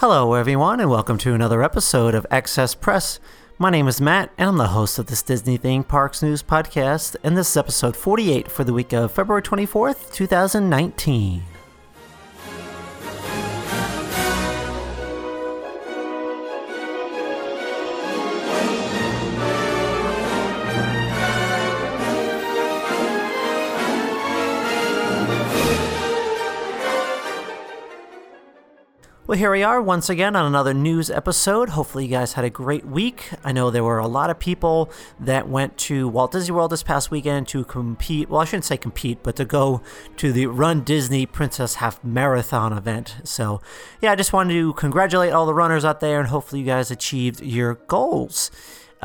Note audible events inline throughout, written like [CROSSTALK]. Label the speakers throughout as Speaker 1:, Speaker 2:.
Speaker 1: Hello, everyone, and welcome to another episode of Excess Press. My name is Matt, and I'm the host of this Disney Theme Parks News podcast, and this is episode 48 for the week of February 24th, 2019. Well, here we are once again on another news episode. Hopefully, you guys had a great week. I know there were a lot of people that went to Walt Disney World this past weekend to compete. Well, I shouldn't say compete, but to go to the Run Disney Princess Half Marathon event. So, yeah, I just wanted to congratulate all the runners out there and hopefully, you guys achieved your goals.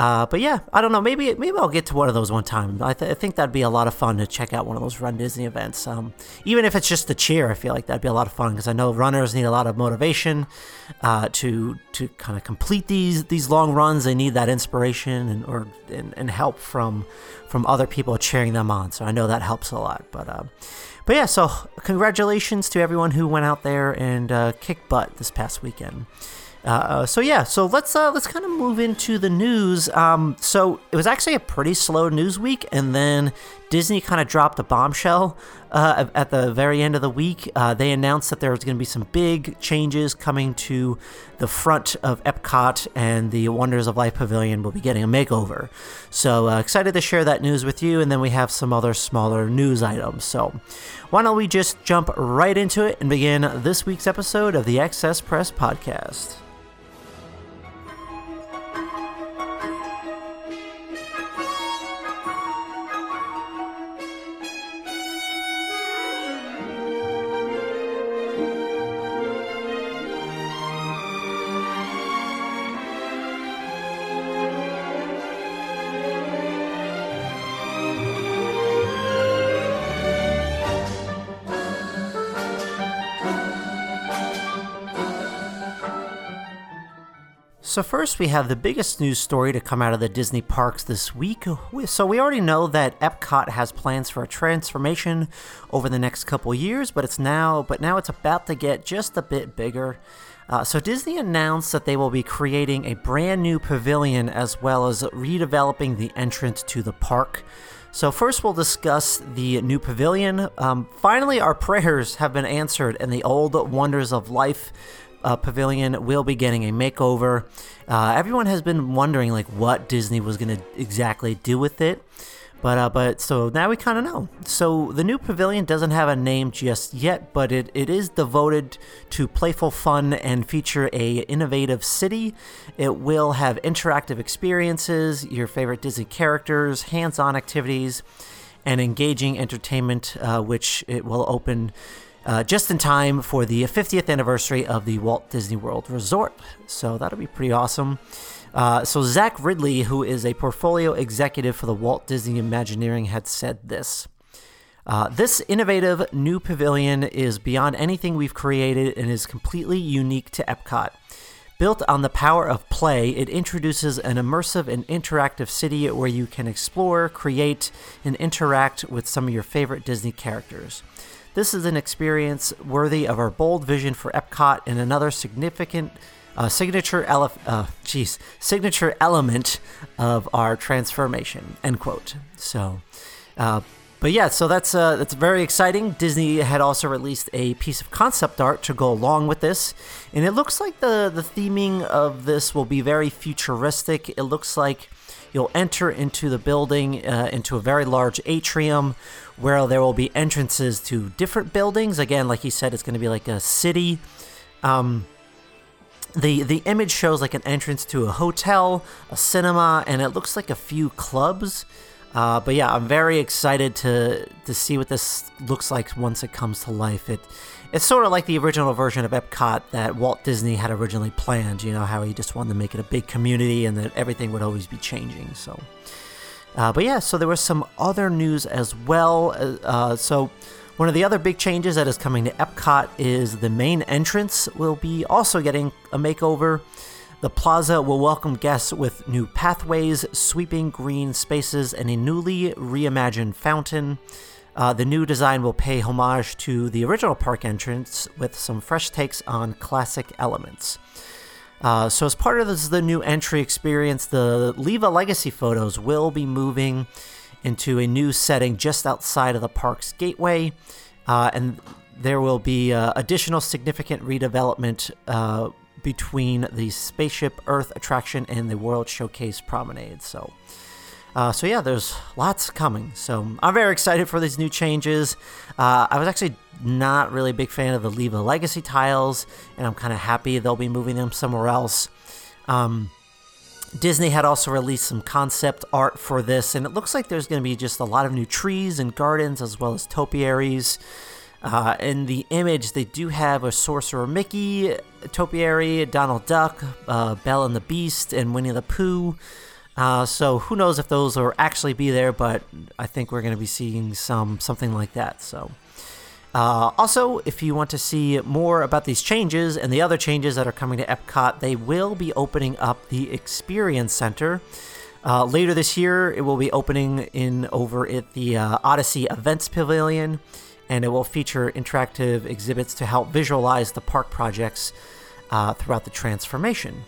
Speaker 1: Uh, but yeah, I don't know. Maybe maybe I'll get to one of those one time. I, th- I, think that'd be a lot of fun to check out one of those Run Disney events. Um, even if it's just the cheer, I feel like that'd be a lot of fun because I know runners need a lot of motivation uh, to to kind of complete these these long runs. They need that inspiration and or and, and, help from from other people cheering them on. So I know that helps a lot. But uh, but yeah, so congratulations to everyone who went out there and uh, kicked butt this past weekend. Uh, so yeah, so let's uh, let's kind of move into the news. Um, so it was actually a pretty slow news week, and then Disney kind of dropped a bombshell uh, at the very end of the week. Uh, they announced that there was going to be some big changes coming to the front of Epcot, and the Wonders of Life Pavilion will be getting a makeover. So uh, excited to share that news with you, and then we have some other smaller news items. So why don't we just jump right into it and begin this week's episode of the Excess Press Podcast. So, first, we have the biggest news story to come out of the Disney parks this week. So, we already know that Epcot has plans for a transformation over the next couple years, but it's now, but now it's about to get just a bit bigger. Uh, so, Disney announced that they will be creating a brand new pavilion as well as redeveloping the entrance to the park. So, first, we'll discuss the new pavilion. Um, finally, our [LAUGHS] prayers have been answered, and the old wonders of life uh, pavilion will be getting a makeover. Uh, everyone has been wondering like what Disney was going to exactly do with it. But uh, but so now we kind of know. So the new pavilion doesn't have a name just yet, but it, it is devoted to playful fun and feature a innovative city. It will have interactive experiences, your favorite Disney characters, hands-on activities, and engaging entertainment, uh, which it will open uh, just in time for the 50th anniversary of the Walt Disney World Resort. So that'll be pretty awesome. Uh, so Zach Riddley, who is a portfolio executive for the Walt Disney Imagineering, had said this. Uh, this innovative new pavilion is beyond anything we've created and is completely unique to Epcot. Built on the power of play, it introduces an immersive and interactive city where you can explore, create, and interact with some of your favorite Disney characters. This is an experience worthy of our bold vision for Epcot and another significant uh, signature ele- uh, geez, signature element of our transformation. End quote. So, uh, but yeah, so that's uh, that's very exciting. Disney had also released a piece of concept art to go along with this, and it looks like the the theming of this will be very futuristic. It looks like You'll enter into the building uh, into a very large atrium where there will be entrances to different buildings. Again, like he said, it's going to be like a city. Um, the the image shows like an entrance to a hotel, a cinema, and it looks like a few clubs. Uh, but yeah, I'm very excited to to see what this looks like once it comes to life. It it's sort of like the original version of Epcot that Walt Disney had originally planned. You know how he just wanted to make it a big community and that everything would always be changing. So, uh, but yeah, so there was some other news as well. Uh, uh so. One of the other big changes that is coming to Epcot is the main entrance will be also getting a makeover. The plaza will welcome guests with new pathways, sweeping green spaces, and a newly reimagined fountain. Uh, the new design will pay homage to the original park entrance with some fresh takes on classic elements. Uh, so, as part of this, the new entry experience, the Leave a Legacy photos will be moving into a new setting just outside of the park's gateway, uh, and there will be uh, additional significant redevelopment uh, between the Spaceship Earth attraction and the World Showcase Promenade. So, uh, so yeah, there's lots coming. So I'm very excited for these new changes. Uh, I was actually not really a big fan of the Leave a Legacy tiles, and I'm kind of happy they'll be moving them somewhere else. Um, Disney had also released some concept art for this, and it looks like there's going to be just a lot of new trees and gardens as well as topiaries. Uh, in the image, they do have a Sorcerer Mickey, Topiary, Donald Duck, uh, Belle and the Beast, and Winnie the Pooh. Uh, so who knows if those will actually be there, but I think we're going to be seeing some something like that. So. Uh, also, if you want to see more about these changes and the other changes that are coming to Epcot, they will be opening up the Experience Center. Uh, later this year, it will be opening in over at the uh, Odyssey Events Pavilion and it will feature interactive exhibits to help visualize the park projects uh, throughout the transformation.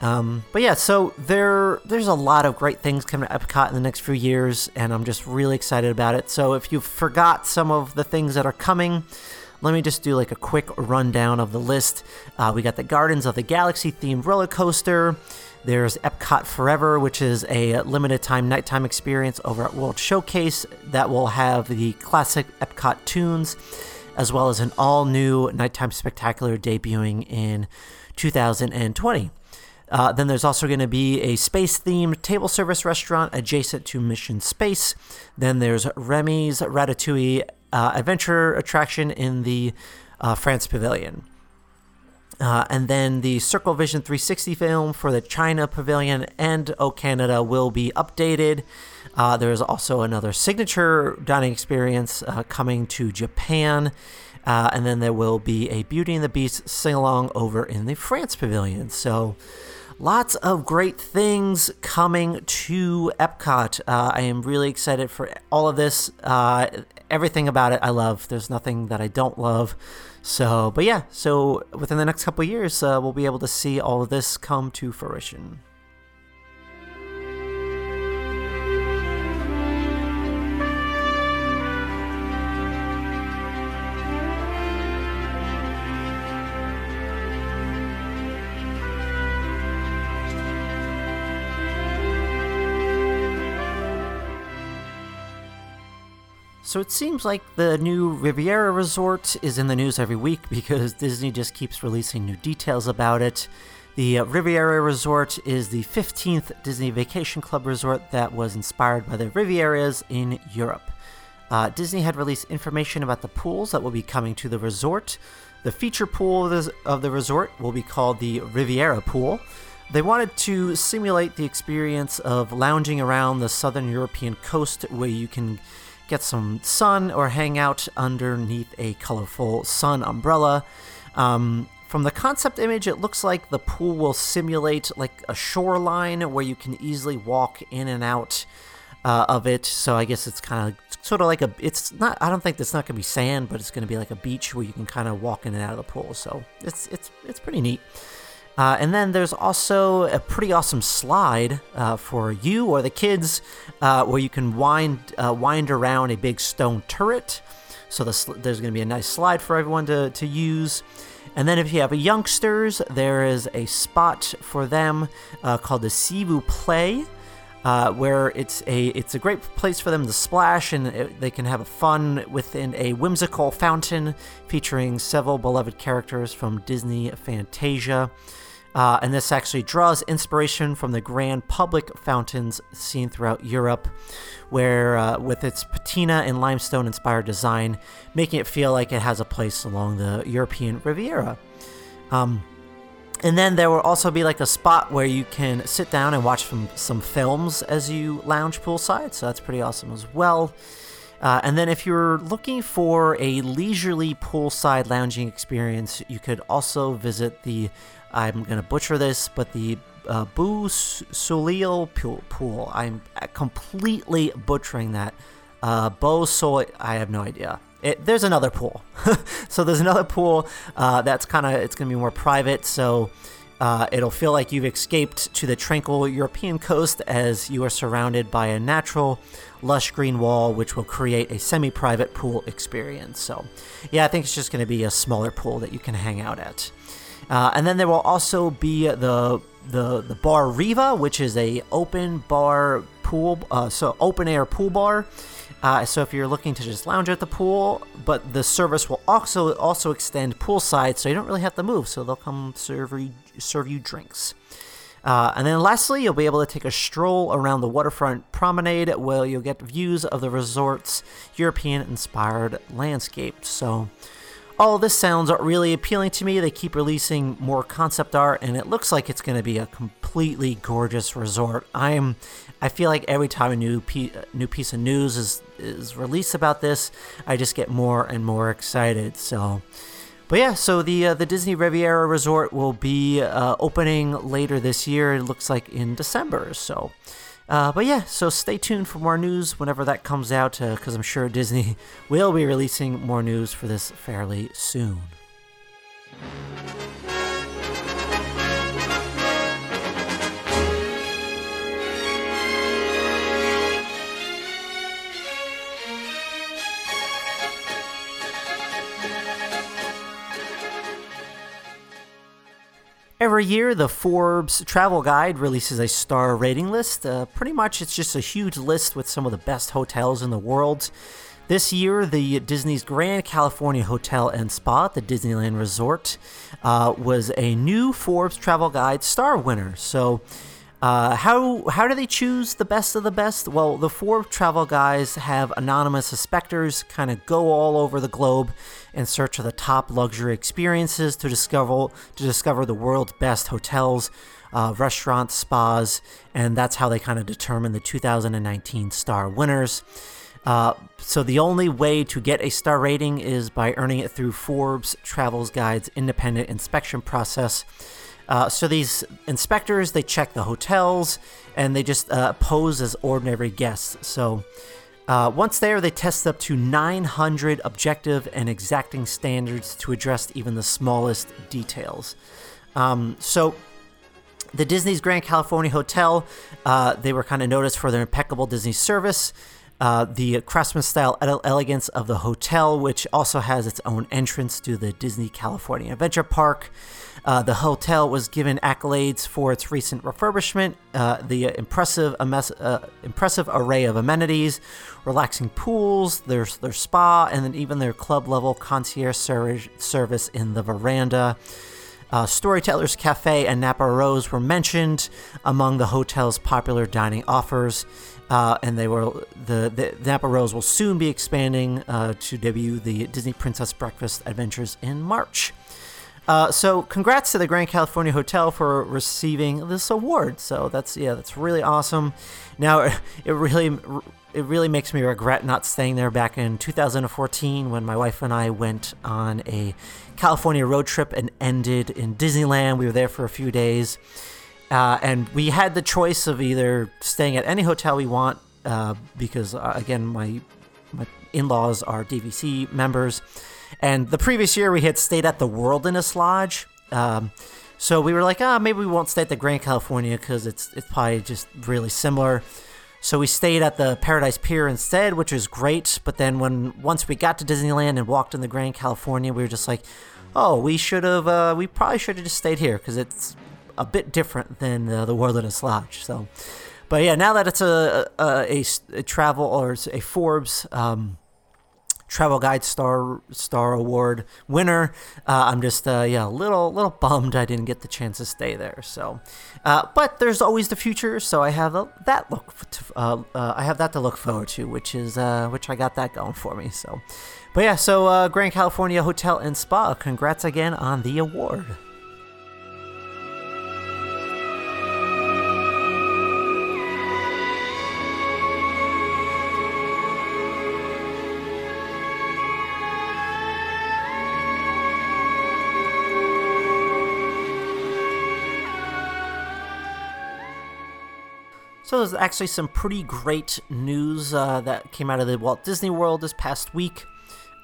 Speaker 1: Um, but yeah, so there there's a lot of great things coming to Epcot in the next few years, and I'm just really excited about it. So if you forgot some of the things that are coming, let me just do like a quick rundown of the list. Uh, we got the Guardians of the Galaxy themed roller coaster. There's Epcot Forever, which is a limited time nighttime experience over at World Showcase that will have the classic Epcot tunes, as well as an all new nighttime spectacular debuting in 2020. Uh, then there's also going to be a space themed table service restaurant adjacent to Mission Space. Then there's Remy's Ratatouille uh, adventure attraction in the uh, France Pavilion. Uh, and then the Circle Vision 360 film for the China Pavilion and O Canada will be updated. Uh, there is also another signature dining experience uh, coming to Japan. Uh, and then there will be a Beauty and the Beast sing along over in the France Pavilion. So lots of great things coming to Epcot. Uh, I am really excited for all of this. Uh, everything about it I love. There's nothing that I don't love. So, but yeah, so within the next couple years, uh, we'll be able to see all of this come to fruition. So it seems like the new Riviera Resort is in the news every week because [LAUGHS] Disney just keeps releasing new details about it. The uh, Riviera Resort is the 15th Disney Vacation Club resort that was inspired by the Rivieras in Europe. Uh, Disney had released information about the pools that will be coming to the resort. The feature pool of the, of the resort will be called the Riviera Pool. They wanted to simulate the experience of lounging around the southern European coast where you can get some sun or hang out underneath a colorful sun umbrella. Um, from the concept image, it looks like the pool will simulate like a shoreline where you can easily walk in and out uh, of it. So I guess it's kind of sort of like a. It's not. I don't think it's not going to be sand, but it's going to be like a beach where you can kind of walk in and out of the pool. So it's it's it's pretty neat. Uh, and then there's also a pretty awesome slide uh, for you or the kids uh, where you can wind, uh, wind around a big stone turret. So the there's going to be a nice slide for everyone to, to use. And then if you have youngsters, there is a spot for them uh, called the S'il Vous Play. uh, where it's a it's a great place for them to splash and it, they can have a fun within a whimsical fountain featuring several beloved characters from Disney Fantasia. Uh, and this actually draws inspiration from the grand public fountains seen throughout Europe, where uh, with its patina and limestone inspired design, making it feel like it has a place along the European Riviera. Um, and then there will also be like a spot where you can sit down and watch some, some films as you lounge poolside, so that's pretty awesome as well. Uh, and then if you're looking for a leisurely poolside lounging experience, you could also visit the, I'm going to butcher this, but the uh, Bu Sulil pool. I'm completely butchering that. Uh, Bo I have no idea. It, there's another pool. [LAUGHS] so there's another pool uh, that's kind of it's going to be more private. So uh, it'll feel like you've escaped to the tranquil European coast as you are surrounded by a natural, lush green wall, which will create a semi-private pool experience. So yeah, I think it's just going to be a smaller pool that you can hang out at. Uh, and then there will also be the the the bar Riva, which is a open bar pool, uh, so open air pool bar. Uh, so if you're looking to just lounge at the pool, but the service will also also extend poolside, so you don't really have to move. So they'll come serve you serve you drinks. Uh, and then lastly, you'll be able to take a stroll around the waterfront promenade where you'll get views of the resort's European inspired landscape. So all this sounds really appealing to me. They keep releasing more concept art, and it looks like it's going to be a completely gorgeous resort. I am, I feel like every time a new new piece of news is is released about this, I just get more and more excited. So, but yeah, so the uh, the Disney Riviera Resort will be uh, opening later this year. It looks like in December. So. Uh, but yeah, so stay tuned for more news whenever that comes out, because uh, I'm sure [LAUGHS] Disney will be releasing more news for this fairly soon. Every year, the Forbes Travel Guide releases a star rating list. Uh, pretty much, it's just a huge list with some of the best hotels in the world. This year, the Disney's Grand California Hotel and Spa the Disneyland Resort uh, was a new Forbes Travel Guide star winner. So, uh, how how do they choose the best of the best? Well, the Forbes Travel Guide have anonymous inspectors kind of go all over the globe in search of the top luxury experiences to discover to discover the world's best hotels, uh, restaurants, spas, and that's how they kind of determine the 2019 star winners. Uh, so the only way to get a star rating is by earning it through Forbes Travels Guide's independent inspection process. Uh, so these inspectors they check the hotels and they just uh, pose as ordinary guests. So uh, once there, they test up to 900 objective and exacting standards to address even the smallest details. Um, so the Disney's Grand California Hotel, uh, they were kind of noticed for their impeccable Disney service. Uh, the craftsman style elegance of the hotel, which also has its own entrance to the Disney California Adventure Park. Uh, the hotel was given accolades for its recent refurbishment, uh, the impressive, uh, impressive array of amenities, relaxing pools, their, their spa, and then even their club level concierge service in the veranda. Uh, Storytellers Cafe and Napa Rose were mentioned among the hotel's popular dining offers. Uh, and they were the, the Napa Rose will soon be expanding uh, to debut the Disney Princess Breakfast Adventures in March. Uh, so congrats to the Grand California Hotel for receiving this award. So that's yeah, that's really awesome. Now [LAUGHS] it really it really makes me regret not staying there back in 2014 when my wife and I went on a California road trip and ended in Disneyland. We were there for a few days, uh, and we had the choice of either staying at any hotel we want uh, because uh, again my my in-laws are DVC members and the previous year, we had stayed at the Wilderness Lodge. Um, so we were like, ah, oh, maybe we won't stay at the Grand California because it's it's probably just really similar. So we stayed at the Paradise Pier instead, which was great. But then when once we got to Disneyland and walked in the Grand California, we were just like, oh, we should have, uh, we probably should have just stayed here because it's a bit different than uh, the Wilderness Lodge. So but yeah, now that it's a a, a, a travel or a Forbes um, travel guide star star award winner. Uh, I'm just uh, yeah a little little bummed I didn't get the chance to stay there. So, uh, but there's always the future. So I have that look to, uh, uh, I have that to look forward to, which is uh, which I got that going for me. So, but yeah, so Grand California Hotel and Spa, congrats again on the award. So there's actually some pretty great news uh, that came out of the Walt Disney World this past week.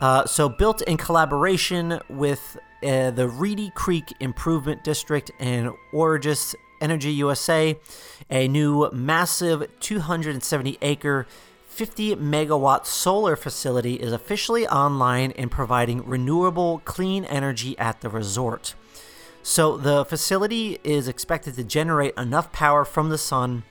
Speaker 1: Uh, so built in collaboration with uh, the Reedy Creek Improvement District and Origis Energy USA, a new massive 270 acre 50 megawatt solar facility is officially online and providing renewable clean energy at the resort. So the facility is expected to generate enough power from the sun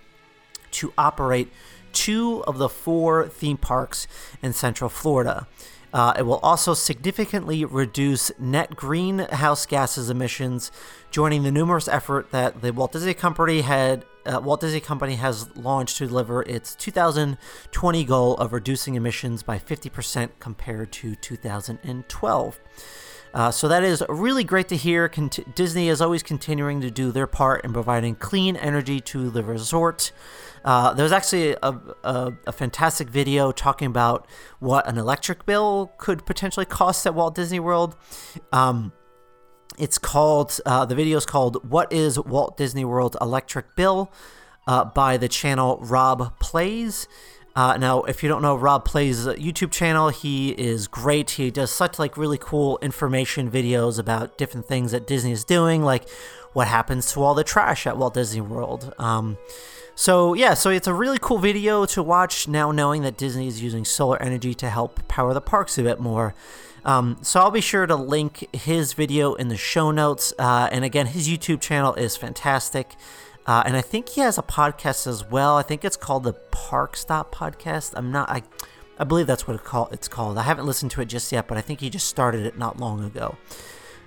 Speaker 1: to operate two of the four theme parks in Central Florida. Uh, it will also significantly reduce net greenhouse gases emissions, joining the numerous effort that the Walt Disney Company had. Uh, Walt Disney Company has launched to deliver its 2020 goal of reducing emissions by 50% compared to 2012. Uh, so that is really great to hear. Disney is always continuing to do their part in providing clean energy to the resort. Uh, was actually a, a, a, fantastic video talking about what an electric bill could potentially cost at Walt Disney World. Um, it's called, uh, the video is called What is Walt Disney World Electric Bill uh, by the channel Rob Plays. Uh, now, if you don't know Rob Plays' YouTube channel, he is great. He does such like really cool information videos about different things that Disney is doing, like what happens to all the trash at Walt Disney World. Um, so yeah, so it's a really cool video to watch now, knowing that Disney is using solar energy to help power the parks a bit more. Um, so I'll be sure to link his video in the show notes. Uh, and again, his YouTube channel is fantastic. Uh, and I think he has a podcast as well. I think it's called the Park Stop Podcast. I'm not. I, I believe that's what it call, it's called. I haven't listened to it just yet, but I think he just started it not long ago.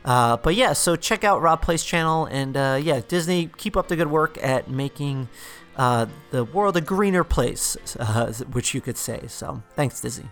Speaker 1: Uh, but yeah, so check out Rob Play's channel, and uh, yeah, Disney, keep up the good work at making uh, the world a greener place, [LAUGHS] uh, which you could say. So thanks, Disney.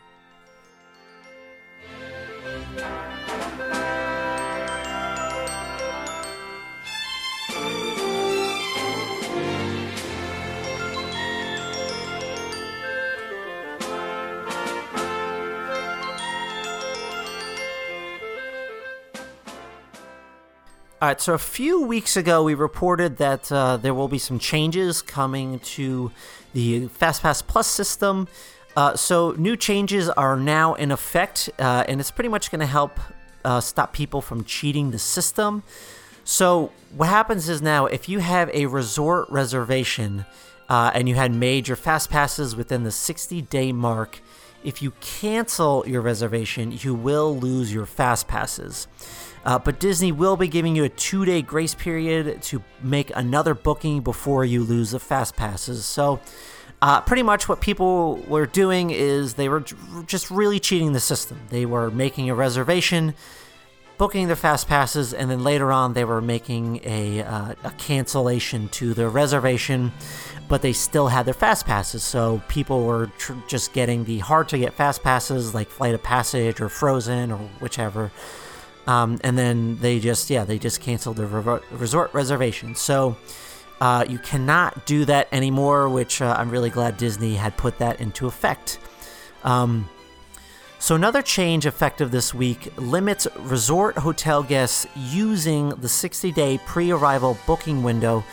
Speaker 1: All right, so a few weeks ago, we reported that uh, there will be some changes coming to the FastPass Plus system. Uh, so, new changes are now in effect, uh, and it's pretty much going to help uh, stop people from cheating the system. So, what happens is now, if you have a resort reservation uh, and you had made your fast passes within the 60 day mark, if you cancel your reservation, you will lose your fast passes. Uh, but Disney will be giving you a two day grace period to make another booking before you lose the fast passes. So, uh, pretty much what people were doing is they were just really cheating the system. They were making a reservation, booking their fast passes, and then later on they were making a, uh, a cancellation to their reservation, but they still had their fast passes. So people were tr- just getting the hard to get fast passes like Flight of Passage or Frozen or whichever. Um, and then they just, yeah, they just canceled the re- resort reservation. So uh, you cannot do that anymore, which uh, I'm really glad Disney had put that into effect. Um, so, another change effective this week limits resort hotel guests using the 60 day pre arrival booking window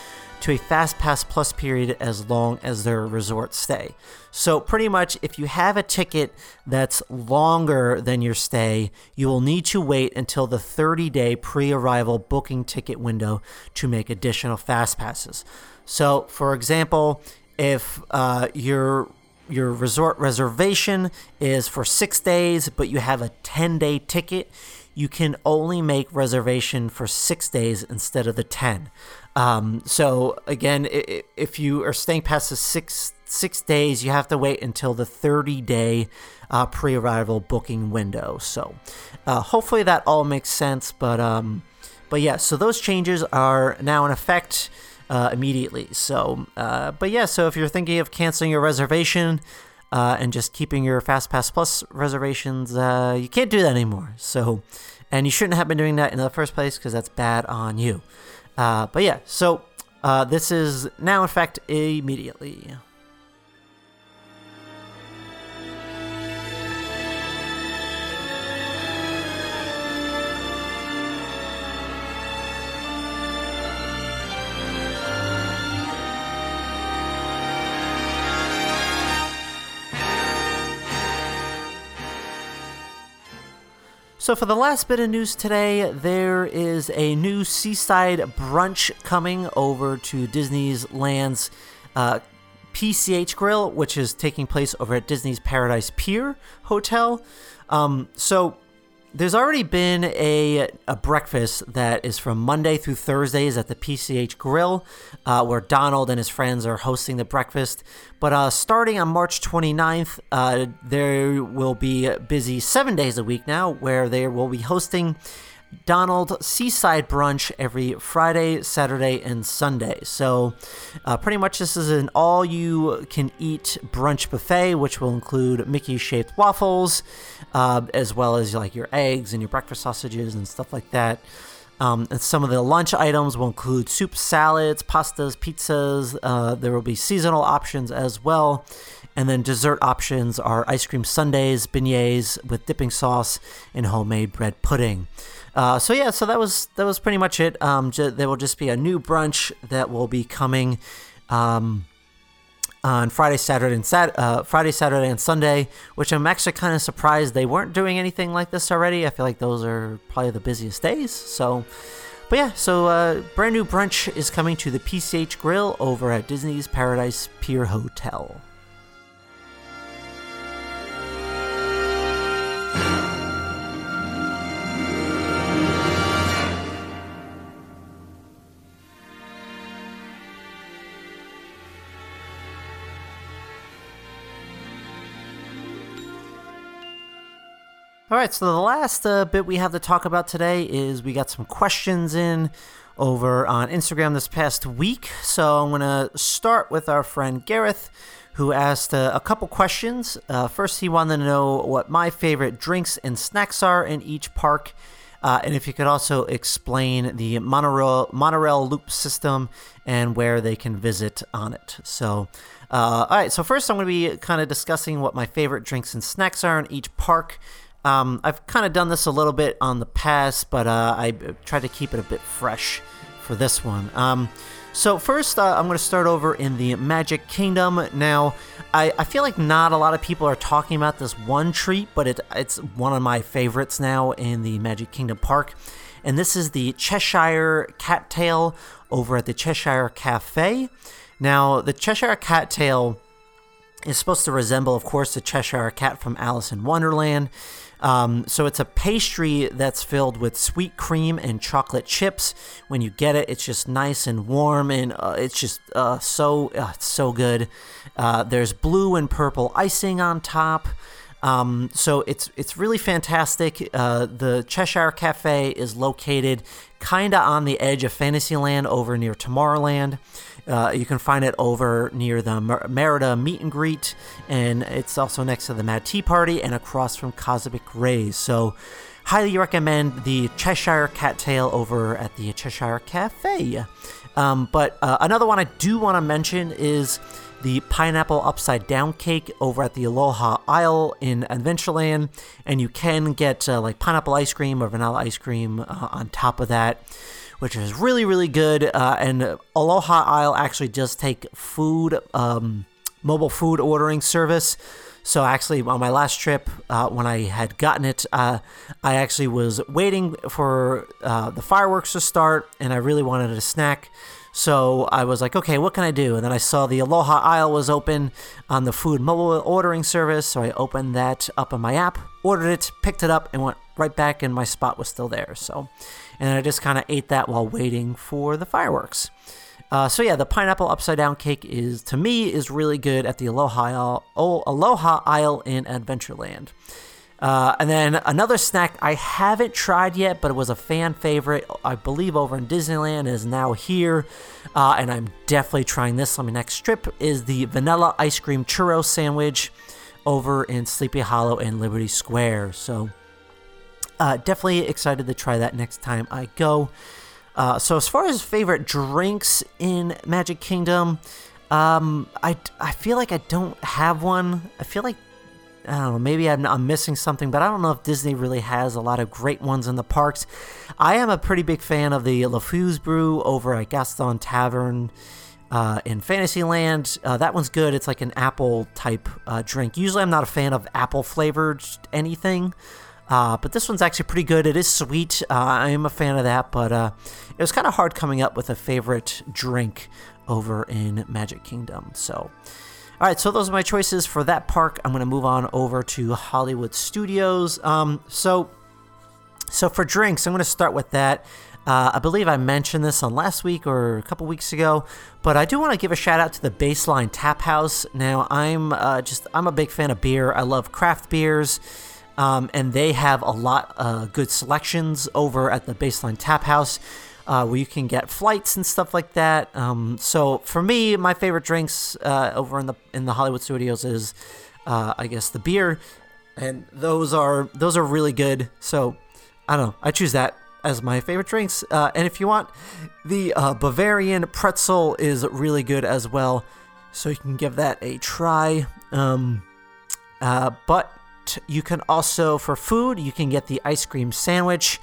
Speaker 1: to a fast pass Plus period as long as their resort stay. So, pretty much, if you have a ticket that's longer than your stay, you will need to wait until the 30 day pre arrival booking ticket window to make additional fast passes. So, for example, if uh, your your resort reservation is for six days, but you have a 10 day ticket, you can only make reservation for six days instead of the 10. Um, so again, if you are staying past the six six days, you have to wait until the 30 day uh, pre arrival booking window. So uh, hopefully that all makes sense. But um, but yeah, so those changes are now in effect uh, immediately. So uh, but yeah, so if you're thinking of canceling your reservation. Uh, and just keeping your FastPass Plus reservations, uh, you can't do that anymore. So, and you shouldn't have been doing that in the first place because that's bad on you. Uh, but yeah, so uh, this is now in effect immediately. So, for the last bit of news today, there is a new seaside brunch coming over to Disney's Land's uh, PCH Grill, which is taking place over at Disney's Paradise Pier Hotel. Um, so, there's already been a, a breakfast that is from Monday through Thursdays at the PCH Grill, uh, where Donald and his friends are hosting the breakfast. But uh, starting on March 29th, uh, there will be busy seven days a week now, where they will be hosting Donald Seaside Brunch every Friday, Saturday, and Sunday. So, uh, pretty much, this is an all you can eat brunch buffet, which will include Mickey shaped waffles, uh, as well as like your eggs and your breakfast sausages and stuff like that. Um, and some of the lunch items will include soup, salads, pastas, pizzas. Uh, there will be seasonal options as well. And then dessert options are ice cream sundaes, beignets with dipping sauce, and homemade bread pudding. Uh, so yeah, so that was that was pretty much it. Um, j- there will just be a new brunch that will be coming um, on Friday, Saturday, and Sat- uh, Friday, Saturday, and Sunday. Which I'm actually kind of surprised they weren't doing anything like this already. I feel like those are probably the busiest days. So, but yeah, so uh, brand new brunch is coming to the PCH Grill over at Disney's Paradise Pier Hotel. All right, so the last uh, bit we have to talk about today is we got some questions in over on Instagram this past week. So I'm going to start with our friend Gareth, who asked uh, a couple questions. Uh, first, he wanted to know what my favorite drinks and snacks are in each park. Uh, and if you could also explain the monorail, monorail loop system and where they can visit on it. So, uh, all right, so first I'm going to be kind of discussing what my favorite drinks and snacks are in each park. Um, I've kind of done this a little bit on the past, but uh, I tried to keep it a bit fresh for this one. Um, so first, uh, I'm going to start over in the Magic Kingdom. Now, I, I, feel like not a lot of people are talking about this one treat, but it, it's one of my favorites now in the Magic Kingdom Park. And this is the Cheshire Cattail over at the Cheshire Cafe. Now, the Cheshire Cattail is supposed to resemble, of course, the Cheshire Cat from Alice in Wonderland. Um, so it's a pastry that's filled with sweet cream and chocolate chips. When you get it, it's just nice and warm, and uh, it's just uh, so uh, so good. Uh, there's blue and purple icing on top. Um, so it's it's really fantastic. Uh, the Cheshire Cafe is located kind of on the edge of Fantasyland, over near Tomorrowland. Uh, you can find it over near the Mer- Merida Meet and Greet, and it's also next to the Mad Tea Party and across from Cosmic Rays. So, highly recommend the Cheshire Cattail over at the Cheshire Cafe. Um, but uh, another one I do want to mention is the pineapple upside down cake over at the Aloha Isle in Adventureland, and you can get uh, like pineapple ice cream or vanilla ice cream uh, on top of that which is really, really good. Uh, and Aloha Isle actually does take food, um, mobile food ordering service. So actually, on my last trip, uh, when I had gotten it, uh, I actually was waiting for uh, the fireworks to start, and I really wanted a snack. So I was like, okay, what can I do? And then I saw the Aloha Isle was open on the food mobile ordering service. So I opened that up on my app, ordered it, picked it up, and went right back, and my spot was still there. So and I just kind of ate that while waiting for the fireworks. Uh, so yeah, the pineapple upside down cake is to me is really good at the Aloha Isle, oh, Aloha Isle in Adventureland. Uh, and then another snack I haven't tried yet, but it was a fan favorite, I believe, over in Disneyland, is now here. Uh, and I'm definitely trying this on my next trip, is the vanilla ice cream churro sandwich over in Sleepy Hollow and Liberty Square. So uh, definitely excited to try that next time I go. Uh, so as far as favorite drinks in Magic Kingdom, um, I, I feel like I don't have one. I feel like I don't know, maybe I'm, I'm, missing something, but I don't know if Disney really has a lot of great ones in the parks. I am a pretty big fan of the LeFou's Brew over at Gaston Tavern uh, in Fantasyland. Uh, that one's good. It's like an apple type uh, drink. Usually, I'm not a fan of apple flavored anything, uh, but this one's actually pretty good. It is sweet. Uh, I am a fan of that, but uh, it was kind of hard coming up with a favorite drink over in Magic Kingdom. So. All right, so those are my choices for that park. I'm going to move on over to Hollywood Studios. Um, so, so for drinks, I'm going to start with that. Uh, I believe I mentioned this on last week or a couple weeks ago, but I do want to give a shout out to the Baseline Tap House. Now, I'm uh, just I'm a big fan of beer. I love craft beers, um, and they have a lot of uh, good selections over at the Baseline Tap House uh, where you can get flights and stuff like that. Um, so for me, my favorite drinks uh, over in the in the Hollywood studios is, uh, I guess, the beer, and those are those are really good. So I don't know, I choose that as my favorite drinks. Uh, and if you want, the uh, Bavarian pretzel is really good as well. So you can give that a try. Um, uh, you can also, for food, you can get the ice cream sandwich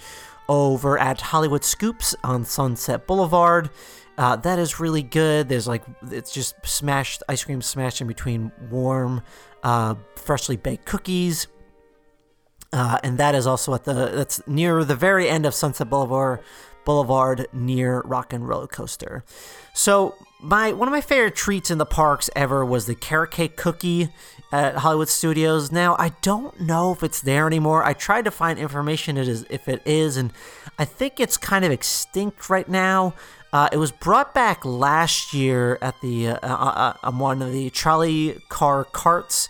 Speaker 1: over at Hollywood Scoops on Sunset Boulevard. Uh, that is really good. There's like it's just smashed ice cream smashed in between warm, uh, freshly baked cookies, uh, and that is also at the that's near the very end of Sunset Boulevard, Boulevard near Rock and Roller Coaster. So my one of my favorite treats in the parks ever was the carrot cake cookie at Hollywood Studios. Now I don't know if it's there anymore. I tried to find information it is if it is, and I think it's kind of extinct right now. Uh, it was brought back last year at the uh, uh, uh, one of the trolley car carts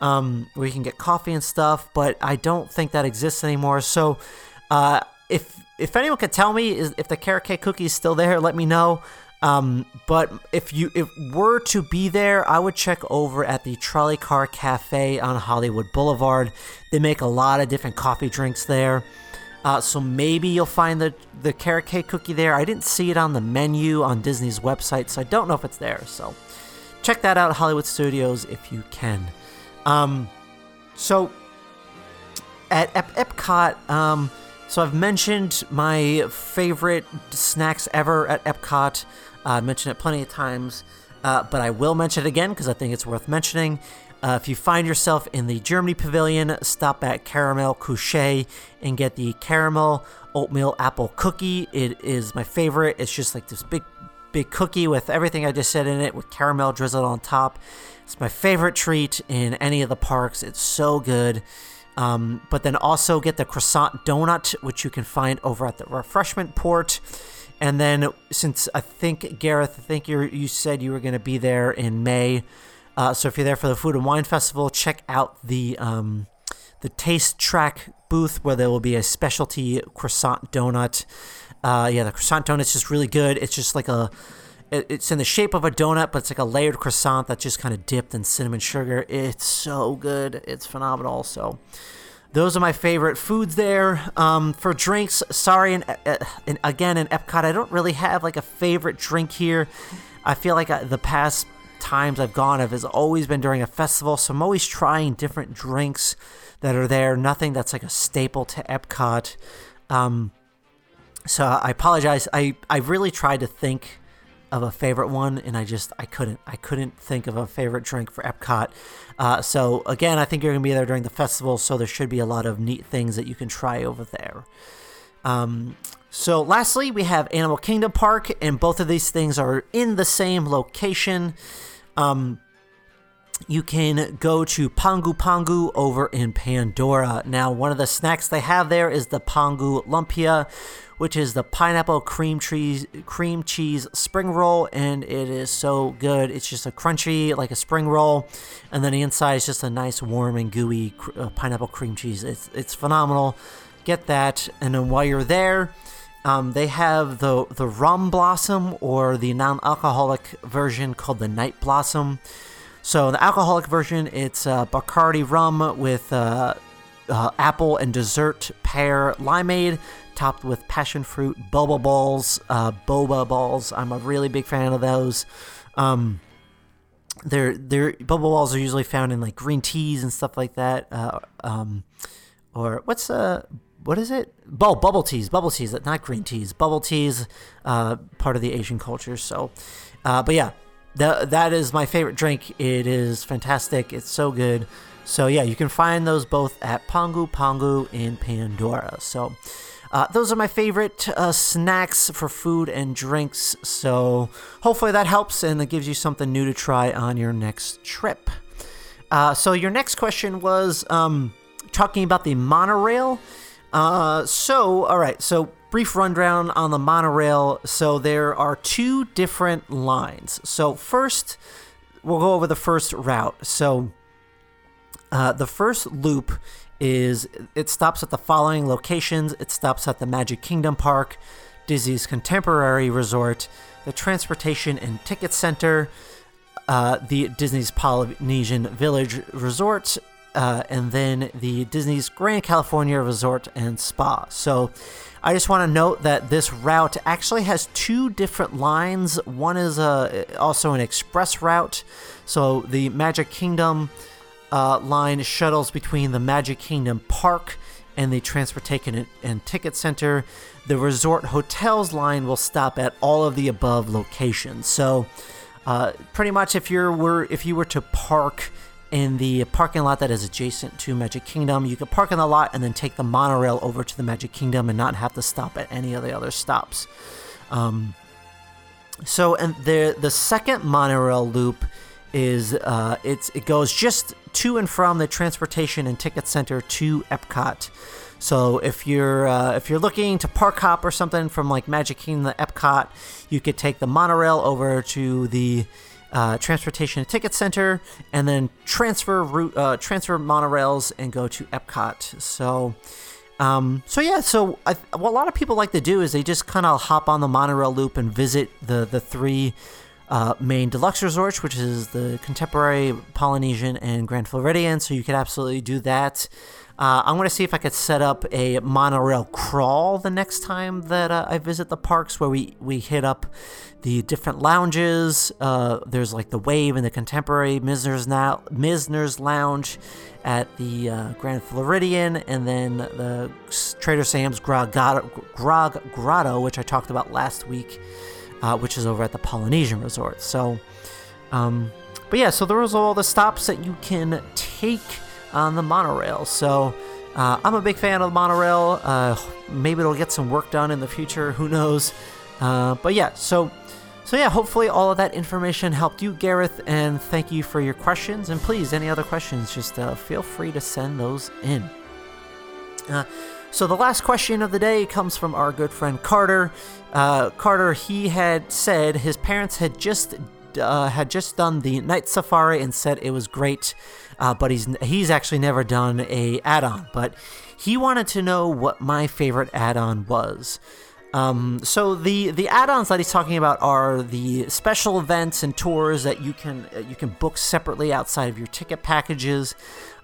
Speaker 1: um, where you can get coffee and stuff, but I don't think that exists anymore. So uh, if if anyone could tell me if the carrot cake cookie is still there, let me know. Um, but if you if were to be there, I would check over at the Trolley Car Cafe on Hollywood Boulevard. They make a lot of different coffee drinks there. Uh, so maybe you'll find the the carrot cake cookie there. I didn't see it on the menu on Disney's website, so I don't know if it's there. So check that out, Hollywood Studios, if you can. Um, so at Ep- Epcot, um, so I've mentioned my favorite snacks ever at Epcot. Uh, I mentioned it plenty of times, uh, but I will mention it again because I think it's worth mentioning. Uh, if you find yourself in the Germany Pavilion, stop at Karamell-Küche and get the caramel oatmeal apple cookie. It is my favorite. It's just like this big, big cookie with everything I just said in it, with caramel drizzled on top. It's my favorite treat in any of the parks. It's so good. Um, but then also get the croissant donut, which you can find over at the refreshment port. And then, since I think Gareth, I think you you said you were going to be there in May, uh, so if you're there for the Food and Wine Festival, check out the um, the Taste Track booth where there will be a specialty croissant donut. Uh, yeah, the croissant donut's just really good. It's just like a it's in the shape of a donut, but it's like a layered croissant that's just kind of dipped in cinnamon sugar. It's so good. It's phenomenal. So those are my favorite foods there. Um, for drinks, sorry, and, uh, and again in Epcot, I don't really have like a favorite drink here. I feel like I, uh, the past times I've gone have has always been during a festival, so I'm always trying different drinks that are there. Nothing that's like a staple to Epcot. Um, so I apologize. I I really tried to think of a favorite one, and I just I couldn't I couldn't think of a favorite drink for Epcot. Uh, so again, I think you're gonna be there during the festival, so there should be a lot of neat things that you can try over there. Um, so lastly, we have Animal Kingdom Park, and both of these things are in the same location. Um, you can go to Pongu Pongu over in Pandora. Now, one of the snacks they have there is the Pongu Lumpia, which is the pineapple cream cheese cream cheese spring roll, and it is so good. It's just a crunchy like a spring roll, and then the inside is just a nice warm and gooey uh, pineapple cream cheese. It's it's phenomenal. Get that, and then while you're there. Um, they have the the rum blossom or the non-alcoholic version called the night blossom so the alcoholic version, it's uh, Bacardi rum with uh, uh, apple and dessert pear limeade, topped with passion fruit boba balls, uh, boba balls. I'm a really big fan of those. Um, they're, they're boba balls are usually found in like green teas and stuff like that. Uh, um, or what's uh what is it? Oh, bubble teas, bubble teas, not green teas. Bubble teas, uh, part of the Asian culture. So, uh, but yeah, that that is my favorite drink. It is fantastic. It's so good. So yeah, you can find those both at Pongu Pongu in Pandora. So uh, those are my favorite uh, snacks for food and drinks. So hopefully that helps and it gives you something new to try on your next trip. Uh, so your next question was um, talking about the monorail. Uh, so all right, so brief rundown on the monorail. So there are two different lines. So first, we'll go over the first route. So uh, the first loop is it stops at the following locations. It stops at the Magic Kingdom Park, Disney's Contemporary Resort, the Transportation and Ticket Center, uh, the Disney's Polynesian Village Resort, uh, and then the Disney's Grand California Resort and Spa. So I just want to note that this route actually has two different lines. One is a, uh, also an express route. So the Magic Kingdom uh, line shuttles between the Magic Kingdom Park and the Transportation and, and Ticket Center. The Resort Hotels line will stop at all of the above locations. So uh, pretty much if you were if you were to park in the parking lot that is adjacent to Magic Kingdom. You can park in the lot and then take the monorail over to the Magic Kingdom and not have to stop at any of the other stops. Um, so, and the the second monorail loop is uh, it's it goes just to and from the transportation and ticket center to Epcot. So if you're uh, if you're looking to park hop or something from like Magic Kingdom to Epcot, you could take the monorail over to the uh, transportation and ticket center, and then transfer route, uh, transfer monorails and go to Epcot. So, um, so yeah, so I, what a lot of people like to do is they just kind of hop on the monorail loop and visit the the three uh, main deluxe resorts, which is the Contemporary, Polynesian, and Grand Floridian. So you could absolutely do that. Uh, I'm going to see if I could set up a monorail crawl the next time that uh, I visit the parks where we, we hit up the different lounges. Uh, there's like the Wave and the Contemporary, Mizner's, now, Mizner's Lounge at the uh, Grand Floridian, and then the Trader Sam's Grog Grog Grotto, which I talked about last week, uh, which is over at the Polynesian Resort. So, um, but yeah, so those are all the stops that you can take on the monorail. So uh, I'm a big fan of the monorail. Uh, maybe it'll get some work done in the future. Who knows? Uh, but yeah, so so yeah, hopefully all of that information helped you, Gareth, and thank you for your questions. And please, any other questions, just uh, feel free to send those in. Uh, so the last question of the day comes from our good friend Carter. Uh, Carter, he had said his parents had just had just done the night safari and said it was great uh, but he's he's actually never done a add-on. But he wanted to know what my favorite add-on was. Um, so the the add-ons that he's talking about are the special events and tours that you can uh, you can book separately outside of your ticket packages.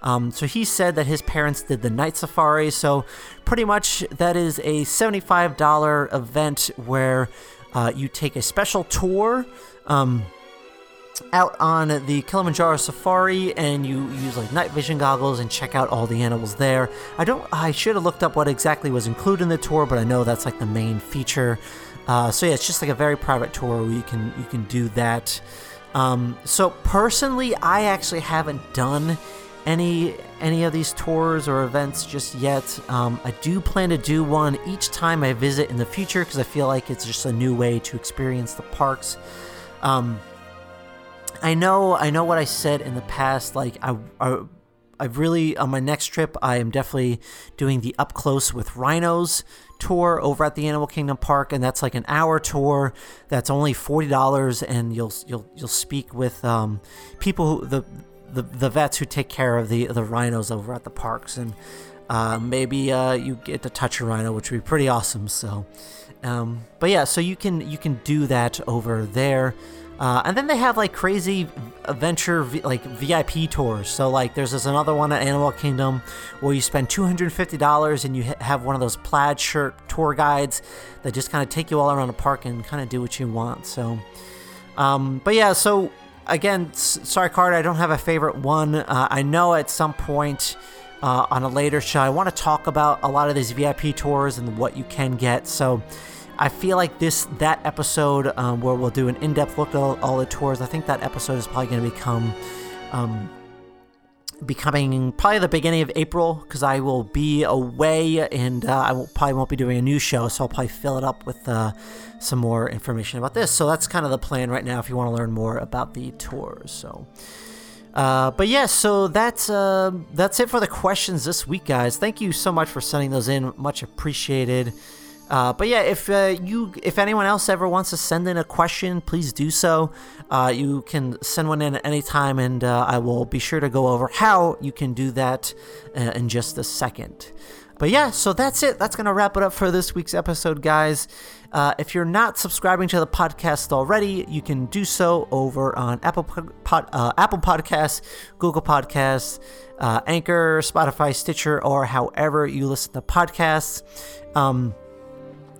Speaker 1: Um, so he said that his parents did the night safari. So pretty much that is a seventy-five dollar event where uh, you take a special tour. Um, out on the Kilimanjaro Safari and you use like night vision goggles and check out all the animals there. I don't I should have looked up what exactly was included in the tour, but I know that's like the main feature. Uh, so yeah, it's just like a very private tour where you can you can do that. Um, so personally, I actually haven't done any any of these tours or events just yet. Um, I do plan to do one each time I visit in the future because I feel like it's just a new way to experience the parks. Um, I know, I know what I said in the past. Like I, I I've really on my next trip, I am definitely doing the up close with rhinos tour over at the Animal Kingdom Park, and that's like an hour tour. That's only forty dollars, and you'll you'll you'll speak with um, people who the, the the vets who take care of the the rhinos over at the parks, and uh, maybe uh, you get to touch a rhino, which would be pretty awesome. So, um, but yeah, so you can you can do that over there. Uh, and then they have like crazy adventure like VIP tours. So like there's this another one at Animal Kingdom where you spend $250 and you ha- have one of those plaid shirt tour guides that just kind of take you all around the park and kind of do what you want. So, um, but yeah, so again, sorry, Carter, I don't have a favorite one. Uh, I know at some point. Uh, on a later show, I want to talk about a lot of these VIP tours and what you can get. So, I feel like this that episode um, where we'll do an in-depth look at all, the tours. I think that episode is probably going to become um, becoming probably the beginning of April because I will be away and uh, I will, probably won't be doing a new show, so I'll probably fill it up with uh, some more information about this. So that's kind of the plan right now if you want to learn more about the tours. So. Uh, but yeah, so that's uh, that's it for the questions this week, guys. Thank you so much for sending those in. Much appreciated. Uh, but yeah, if uh, you, if anyone else ever wants to send in a question, please do so. Uh, you can send one in at any time, and uh, I will be sure to go over how you can do that uh, in just a second. But yeah, so that's it. That's gonna wrap it up for this week's episode, guys. Uh, if you're not subscribing to the podcast already, you can do so over on Apple Pod, Apple Podcasts, Google Podcasts, Anchor, Spotify, Stitcher, or however you listen to podcasts. Um,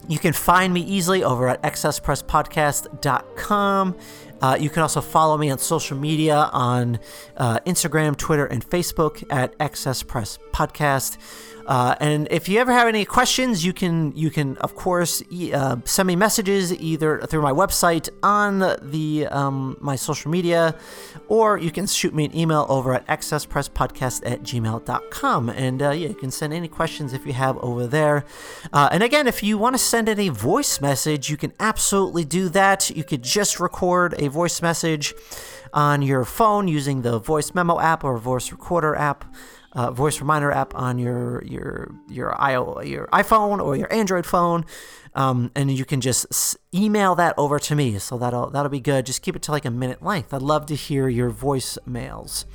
Speaker 1: you can find me easily over at excesspresspodcast.com. Uh, you can also follow me on social media on uh, Instagram, Twitter, and Facebook at Excess Press Podcast. Uh, and if you ever have any questions, you can you can of course e- uh, send me messages either through my website on the um, my social media, or you can shoot me an email over at excesspresspodcast at gmail.com. And uh, yeah, you can send any questions if you have over there. Uh, and again, if you want to send in a voice message, you can absolutely do that. You could just record a voice message on your phone using the voice memo app or voice recorder app uh, voice reminder app on your your your IO, your iPhone or your Android phone, um, and you can just email that over to me. So that'll that'll be good. Just keep it to like a minute length. I'd love to hear your voicemails.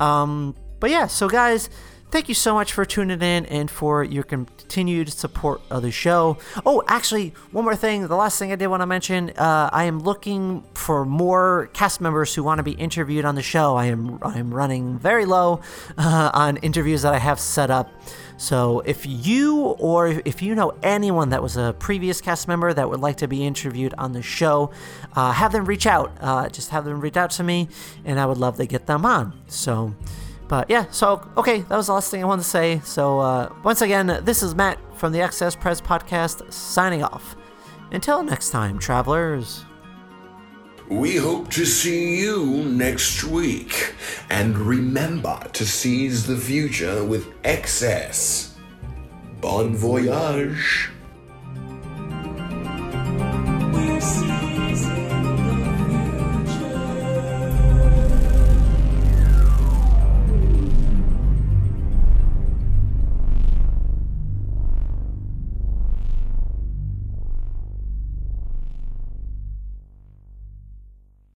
Speaker 1: Um, but yeah, so guys, thank you so much for tuning in and for your continued support of the show. Oh, actually, one more thing. The last thing I did want to mention uh, I am looking for more cast members who want to be interviewed on the show. I am, I am running very low uh, on interviews that I have set up. So if you or if you know anyone that was a previous cast member that would like to be interviewed on the show, uh, have them reach out. Uh, just have them reach out to me, and I would love to get them on. So. But yeah, so okay, that was the last thing I wanted to say. So uh, once again, this is Matt from the Excess Press Podcast signing off. Until next time, travelers.
Speaker 2: We hope to see you next week. And remember to seize the future with excess. Bon voyage.